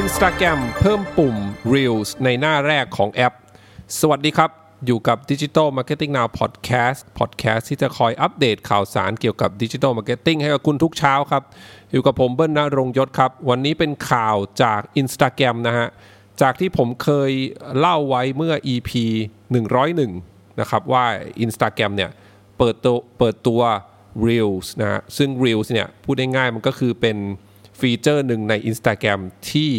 Instagram เพิ่มปุ่ม Reels ในหน้าแรกของแอป สวัสดีครับ อยู่กับ Digital Marketing Now Podcast Podcast ที่จะคอยอัปเดตข่าวสารเกี่ยวกับ Digital Marketing ให้กับคุณทุกเช้าครับ อยู่กับผมเบิ้ลนรงยศครับ วันนี้เป็นข่าวจาก Instagram นะฮะ จากที่ผมเคยเล่าไว้เมื่อ EP 101 นะครับ ว่า Instagram เนี่ยเปิดตัวเปิดตัว Reels นะฮะซึ่ง Reels เนี่ยพูดง่ายๆมันก็คือเป็น ฟีเจอร์หนึ่งใน Instagram ที่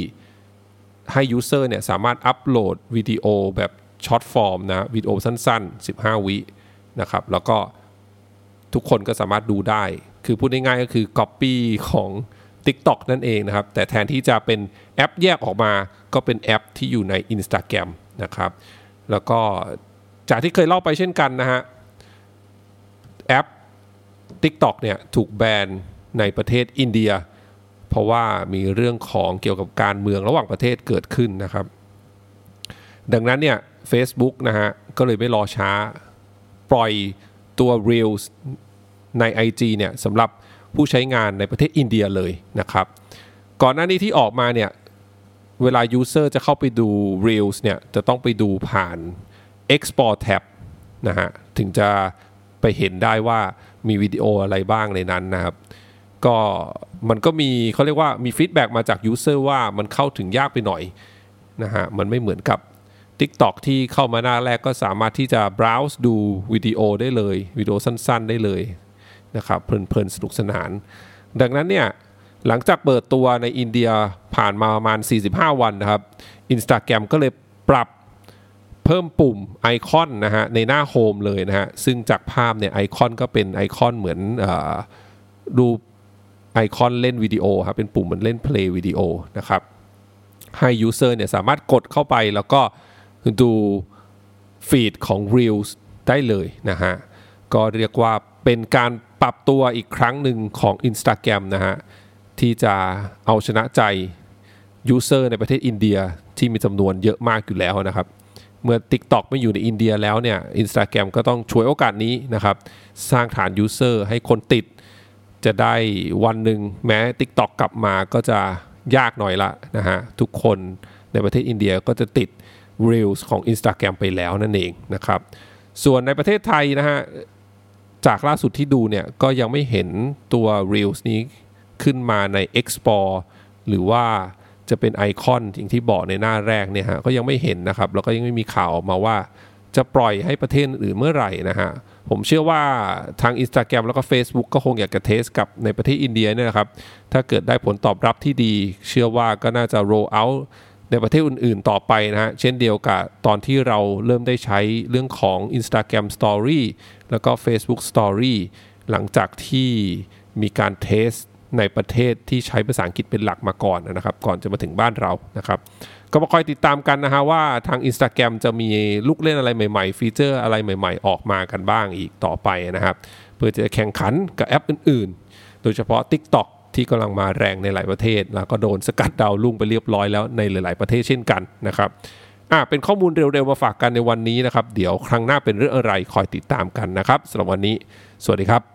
ให้ User เนี่ยสามารถอัปโหลดวิดีโอแบบ short form นะวิดีโอสั้น ๆ 15 วินะครับ แล้วก็ทุกคนก็สามารถดูได้ คือพูดง่ายๆก็คือ Copy ของ TikTok นั่นเองนะครับ แต่แทนที่จะเป็นแอปแยกออกมาก็เป็นแอปที่อยู่ใน Instagram นะครับ แล้วก็จากที่เคยเล่าไปเช่นกันนะฮะ แอป TikTok เนี่ยถูกแบนในประเทศอินเดีย เพราะว่ามีเรื่องของเกี่ยวกับการเมืองระหว่างประเทศเกิดขึ้นนะครับ ดังนั้นเนี่ย Facebook นะฮะก็เลยไม่รอช้าปล่อยตัว Reels ใน IG เนี่ยสำหรับผู้ใช้งานในประเทศอินเดียเลยนะครับ ก่อนหน้านี้ที่ออกมาเนี่ยเวลา User จะเข้าไปดู Reels เนี่ยจะต้องไปดูผ่าน Export tab นะฮะถึงจะไปเห็นได้ว่ามีวิดีโออะไรบ้างในนั้นนะครับ ก็มันก็มีเขาเรียกว่ามีฟีดแบ็กมาจาก User ว่ามันเข้าถึงยากไปหน่อยนะฮะมันไม่เหมือนกับ TikTok ที่เข้ามาหน้าแรกก็สามารถที่จะ browse ดูวิดีโอได้เลยวิดีโอสั้นๆได้เลยนะครับเพลินๆสนุกสนาน ดังนั้นเนี่ยหลังจากเปิดตัวในอินเดียผ่านมาประมาณ 45 วันนะครับ Instagram ก็เลยปรับเพิ่มปุ่มไอคอนนะฮะในหน้า home เลยนะฮะซึ่งจากภาพเนี่ยไอคอนก็เป็นไอคอนเหมือนอรูป ไอคอนเล่นวิดีโอครับเป็นปุ่มเหมือนเล่น play วิดีโอนะครับให้ user เนี่ยสามารถกดเข้าไปแล้วก็ดู feed ของ Reels ได้เลยนะฮะ ก็เรียกว่าเป็นการปรับตัวอีกครั้งหนึ่งของ Instagram นะฮะ ที่จะเอาชนะใจ user ในประเทศอินเดียที่มีจำนวนเยอะมากอยู่แล้วนะครับ เมื่อ TikTok ไม่อยู่ในอินเดียแล้วเนี่ย Instagram ก็ต้องฉวยโอกาสนี้นะครับ สร้างฐาน user ให้คนติด จะได้วันหนึ่งแม้ TikTok กลับมาก็จะยากหน่อยละนะฮะ ทุกคนในประเทศอินเดียก็จะติด Reels ของ Instagram ไปแล้วนั่นเองนะครับ ส่วนในประเทศไทยนะฮะ จากล่าสุดที่ดูเนี่ยก็ยังไม่เห็นตัว Reels นี้ขึ้นมาใน Export หรือว่าจะเป็นไอคอนอย่างที่บอกในหน้าแรกเนี่ยฮะก็ยังไม่เห็นนะครับ แล้วก็ยังไม่มีข่าวออกมาว่าจะปล่อยให้ประเทศอื่นเมื่อไหร่นะฮะ ผมเชื่อว่าทาง Instagram แล้วก็ Facebook ก็คงอยากจะเทสกับในประเทศอินเดียเนี่ยครับ ถ้าเกิดได้ผลตอบรับที่ดี เชื่อว่าก็น่าจะ roll out ในประเทศอื่นๆต่อไปนะฮะ เช่นเดียวกับตอนที่เราเริ่มได้ใช้เรื่องของ Instagram Story แล้วก็ Facebook Story หลังจากที่มีการเทส ในประเทศที่ใช้ภาษาอังกฤษเป็นหลักมาก่อนนะครับ ก่อนจะมาถึงบ้านเรานะครับ ก็มาคอยติดตามกันนะฮะว่าทาง Instagram จะมีลูกเล่นอะไรใหม่ๆ ฟีเจอร์อะไรใหม่ๆ ออกมากันบ้างอีกต่อไปนะครับ เพื่อจะแข่งขันกับแอปอื่นๆ โดยเฉพาะ TikTok ที่กำลังมาแรงในหลายประเทศ แล้วก็โดนสกัดดาวลุ่งไปเรียบร้อยแล้วในหลายๆประเทศเช่นกันนะครับอ่าเป็นข้อมูลเร็วๆมาฝากกันในวันนี้นะครับ เดี๋ยวครั้งหน้าเป็นเรื่องอะไรคอยติดตามกันนะครับสำหรับวันนี้ สวัสดีครับ